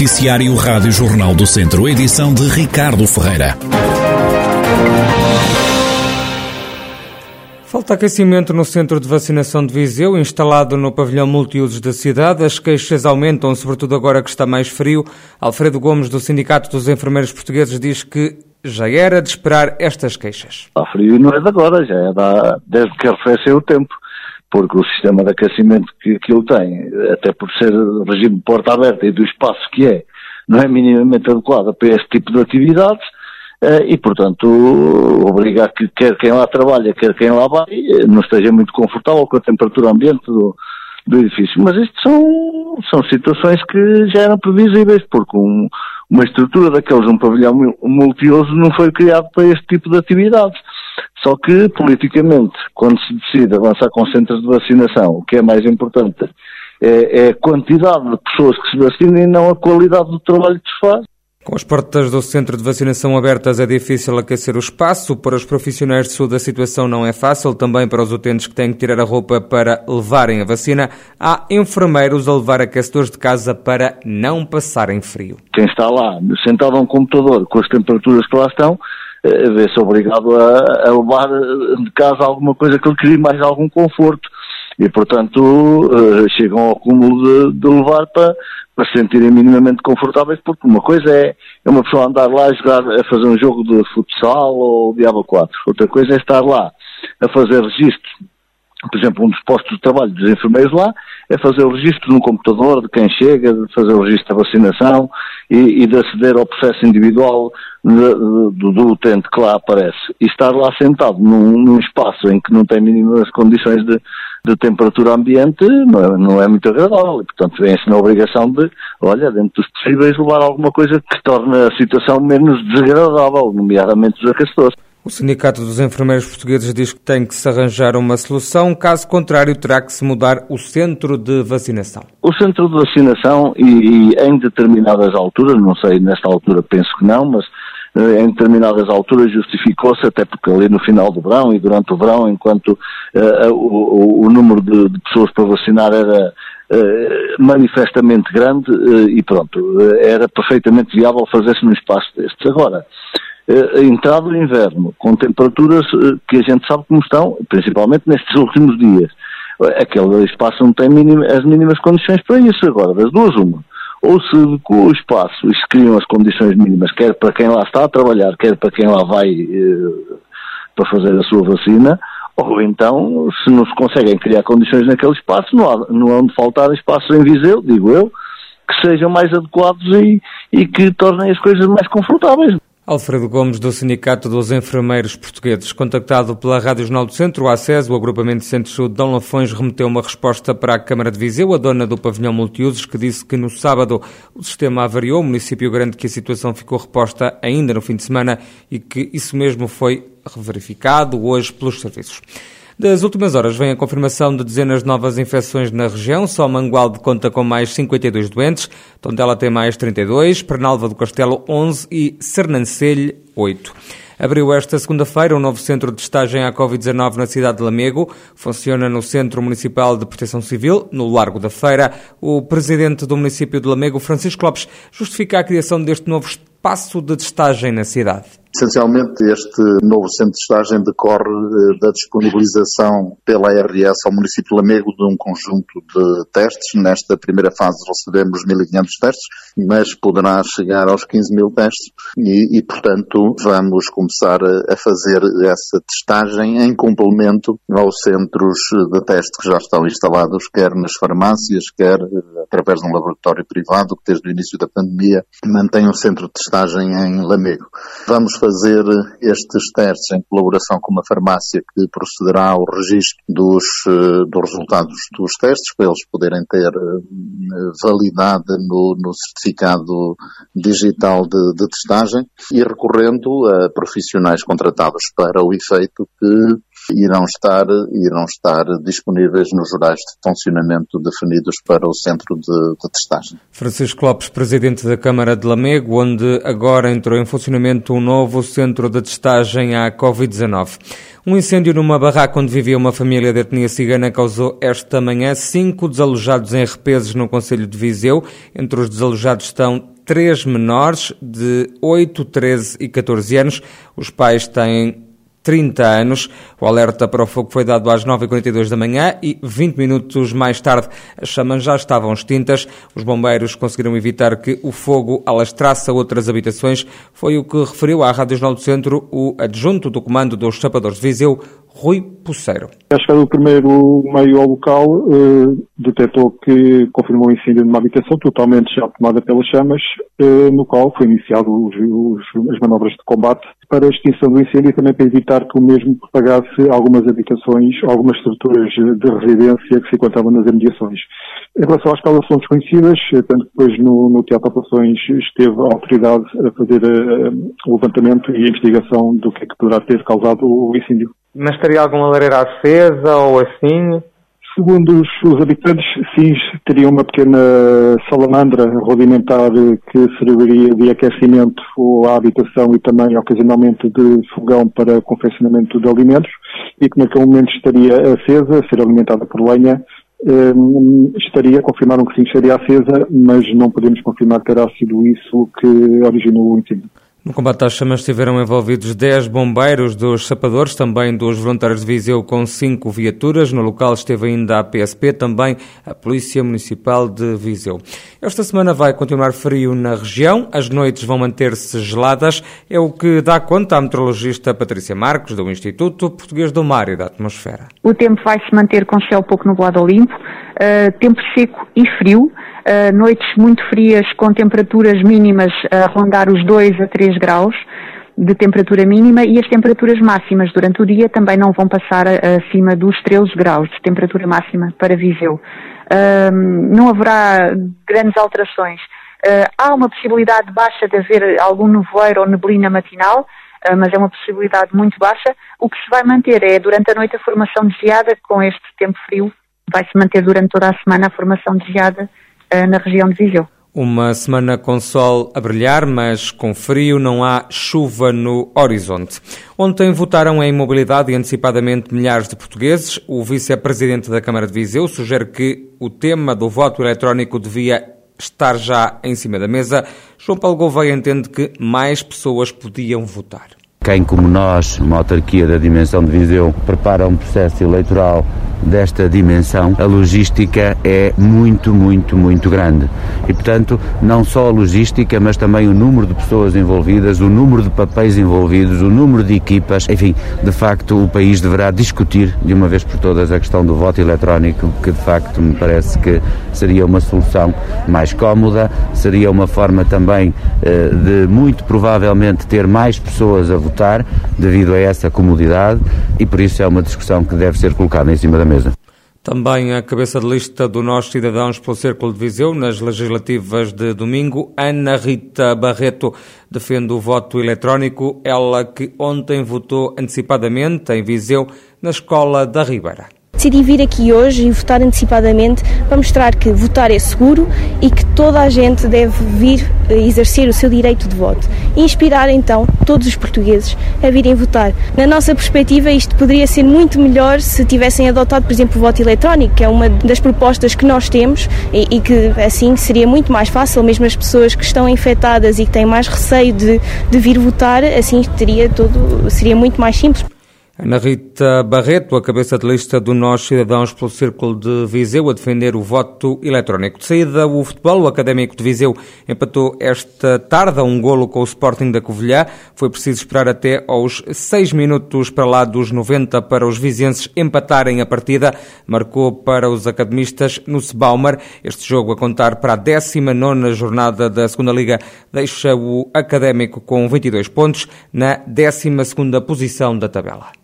Noticiário Rádio Jornal do Centro, edição de Ricardo Ferreira. Falta aquecimento no centro de vacinação de Viseu, instalado no pavilhão multiusos da cidade. As queixas aumentam, sobretudo agora que está mais frio. Alfredo Gomes, do Sindicato dos Enfermeiros Portugueses, diz que já era de esperar estas queixas. Está frio não é de agora, já é da, desde que arrefeceu o tempo, porque o sistema de aquecimento que, que ele tem, até por ser regime de porta aberta e do espaço que é, não é minimamente adequado para este tipo de atividades eh, e, portanto, obrigar que quer quem lá trabalha, quer quem lá vai, eh, não esteja muito confortável com a temperatura ambiente do, do edifício. Mas isto são, são situações que já eram previsíveis, porque um, uma estrutura daqueles, um pavilhão multiuso, não foi criado para este tipo de atividades. Só que, politicamente, quando se decide avançar com centros de vacinação, o que é mais importante é, é a quantidade de pessoas que se vacinam e não a qualidade do trabalho que se faz. Com as portas do centro de vacinação abertas é difícil aquecer o espaço. Para os profissionais de saúde a situação não é fácil, também para os utentes que têm que tirar a roupa para levarem a vacina. Há enfermeiros a levar aquecedores de casa para não passarem frio. Quem está lá sentado a um computador com as temperaturas que lá estão, vê-se obrigado a, a levar eh, de casa alguma coisa que lhe crie mais algum conforto. E, portanto, uh, chegam ao cúmulo de, de levar para, para se sentirem minimamente confortáveis, porque uma coisa é, é uma pessoa andar lá a jogar, a fazer um jogo de futsal ou Diabo 4, outra coisa é estar lá a fazer registro por exemplo, um dos postos de trabalho dos enfermeiros lá é fazer o registro no computador de quem chega, de fazer o registro da vacinação e, e de aceder ao processo individual do, do utente que lá aparece. E estar lá sentado num, num espaço em que não tem mínimas condições de, de temperatura ambiente não é, não é muito agradável. E, portanto, vem-se na obrigação de, olha, dentro dos possíveis, levar alguma coisa que torne a situação menos desagradável, nomeadamente os aquecedores. O Sindicato dos Enfermeiros Portugueses diz que tem que se arranjar uma solução, caso contrário, terá que se mudar o centro de vacinação. O centro de vacinação, e, e em determinadas alturas, não sei, nesta altura penso que não, mas em determinadas alturas justificou-se, até porque ali no final do verão e durante o verão, enquanto uh, o, o, número de, de, pessoas para vacinar era uh, manifestamente grande uh, e pronto, era perfeitamente viável fazer-se num espaço destes. Agora, a entrada do inverno, com temperaturas que a gente sabe como estão, principalmente nestes últimos dias, aquele espaço não tem as mínimas condições para isso agora, das duas uma ou se adequa o espaço e se criam as condições mínimas, quer para quem lá está a trabalhar, quer para quem lá vai eh, para fazer a sua vacina, ou então, se não se conseguem criar condições naquele espaço, não há, não há de faltar espaços em Viseu, digo eu, que sejam mais adequados e, e que tornem as coisas mais confortáveis. Alfredo Gomes, do Sindicato dos Enfermeiros Portugueses. Contactado pela Rádio Jornal do Centro, o ACES, o Agrupamento de Centro de Dom Lafões, remeteu uma resposta para a Câmara de Viseu, a dona do pavilhão multiusos, que disse que no sábado o sistema avariou, o município garante que a situação ficou reposta ainda no fim de semana e que isso mesmo foi verificado hoje pelos serviços. Das últimas horas vem a confirmação de dezenas de novas infecções na região. Só Mangualde conta com mais 52 doentes, Tondela tem mais 32, Pernalva do Castelo 11 e Sernancelho 8. Abriu esta segunda-feira um novo centro de estagem à Covid-19 na cidade de Lamego. Funciona no Centro Municipal de Proteção Civil, no Largo da Feira. O presidente do município de Lamego, Francisco Lopes, justifica a criação deste novo espaço de testagem na cidade. Essencialmente, este novo centro de estágio decorre eh, da disponibilização pela ARS ao município de Lamego de um conjunto de testes. Nesta primeira fase recebemos 1.500 testes, mas poderá chegar aos 15 mil testes e, e, portanto, vamos começar a fazer essa testagem em complemento aos centros de teste que já estão instalados, quer nas farmácias, quer eh, através de um laboratório privado que desde o início da pandemia mantém um centro de testagem em Lamego. Vamos fazer estes testes em colaboração com uma farmácia que procederá ao registro dos, eh, dos resultados dos testes, para eles poderem ter eh, validade no, no certificado digital de, de testagem e recorrendo a profissionais contratados para o efeito que irão estar, irão estar disponíveis nos horários de funcionamento definidos para o centro de, de testagem. Francisco Lopes, presidente da Câmara de Lamego, onde agora entrou em funcionamento um novo centro de testagem à Covid-19. Um incêndio numa barraca onde vivia uma família de etnia cigana causou esta manhã cinco desalojados em repeses no Conselho de Viseu. Entre os desalojados estão três menores de 8, 13 e 14 anos. Os pais têm 30 anos. O alerta para o fogo foi dado às 9h42 da manhã e 20 minutos mais tarde as chamas já estavam extintas. Os bombeiros conseguiram evitar que o fogo alastrasse a outras habitações. Foi o que referiu à Rádio Jornal do Centro o adjunto do comando dos Chapadores de Viseu, Rui Poceiro. A chegada do primeiro meio ao local eh, detectou que confirmou o incêndio numa habitação totalmente já tomada pelas chamas, eh, no qual foi iniciado os, os, as manobras de combate para a extinção do incêndio e também para evitar que o mesmo propagasse algumas habitações, algumas estruturas de residência que se encontravam nas imediações. Em relação às causas são desconhecidas, eh, tanto que depois no, no Teatro de Operações esteve a autoridade a fazer uh, o levantamento e a investigação do que é que poderá ter causado o incêndio. Mas estaria alguma lareira acesa ou assim? Segundo os, os, habitantes, sim, teria uma pequena salamandra rudimentar que serviria de aquecimento à habitação e também ocasionalmente de fogão para confeccionamento de alimentos e que naquele momento estaria acesa, a ser alimentada por lenha, um, estaria, confirmaram que sim, estaria acesa, mas não podemos confirmar que terá sido isso que originou o incêndio. No combate às chamas estiveram envolvidos 10 bombeiros dos sapadores, também dos voluntários de Viseu com 5 viaturas. No local esteve ainda a PSP, também a Polícia Municipal de Viseu. Esta semana vai continuar frio na região, as noites vão manter-se geladas, é o que dá conta a meteorologista Patrícia Marcos, do Instituto Português do Mar e da Atmosfera. O tempo vai se manter com céu pouco nublado limpo, uh, tempo seco e frio. Uh, noites muito frias com temperaturas mínimas a rondar os 2 a 3 graus de temperatura mínima e as temperaturas máximas durante o dia também não vão passar acima dos 13 graus de temperatura máxima para Viseu. Uh, não haverá grandes alterações. Uh, há uma possibilidade baixa de haver algum nevoeiro ou neblina matinal, uh, mas é uma possibilidade muito baixa. O que se vai manter é durante a noite a formação de geada com este tempo frio. Vai se manter durante toda a semana a formação de geada eh, na região de Viseu. Uma semana com sol a brilhar, mas com frio, não há chuva no horizonte. Ontem votaram em mobilidade antecipadamente milhares de portugueses. O vice-presidente da Câmara de Viseu sugere que o tema do voto eletrónico devia estar já em cima da mesa. João Paulo Gouveia entende que mais pessoas podiam votar. Quem, como nós, uma autarquia da dimensão de Viseu, prepara um processo eleitoral desta dimensão, a logística é muito, muito, muito grande. E, portanto, não só a logística, mas também o número de pessoas envolvidas, o número de papéis envolvidos, o número de equipas, enfim, de facto, o país deverá discutir de uma vez por todas a questão do voto eletrónico, que de facto me parece que seria uma solução mais cómoda, seria uma forma também eh, de, muito provavelmente, ter mais pessoas a votar devido a essa comodidade e por isso é uma discussão que deve ser colocada em cima da mesa. Também a cabeça de lista do Nós Cidadãos pelo Círculo de Viseu, nas legislativas de domingo, Ana Rita Barreto defende o voto eletrónico, ela que ontem votou antecipadamente em Viseu, na Escola da Ribeira decidi vir aqui hoje e votar antecipadamente para mostrar que votar é seguro e que toda a gente deve vir exercer o seu direito de voto e inspirar então todos os portugueses a virem votar. Na nossa perspectiva, isto poderia ser muito melhor se tivessem adotado, por exemplo, o voto eletrónico, que é uma das propostas que nós temos e, e que assim seria muito mais fácil, mesmo as pessoas que estão infectadas e que têm mais receio de, de vir votar, assim teria todo, seria muito mais simples. Ana Rita Barreto, a cabeça de lista do Nós Cidadãos pelo Círculo de Viseu, a defender o voto eletrónico. De saída, o futebol, o Académico de Viseu, empatou esta tarde a um golo com o Sporting da Covilhã. Foi preciso esperar até aos seis minutos para lá dos 90 para os vizenses empatarem a partida. Marcou para os academistas no Sebaumer. Este jogo a contar para a 19 jornada da Segunda Liga deixa o Académico com 22 pontos na 12 posição da tabela.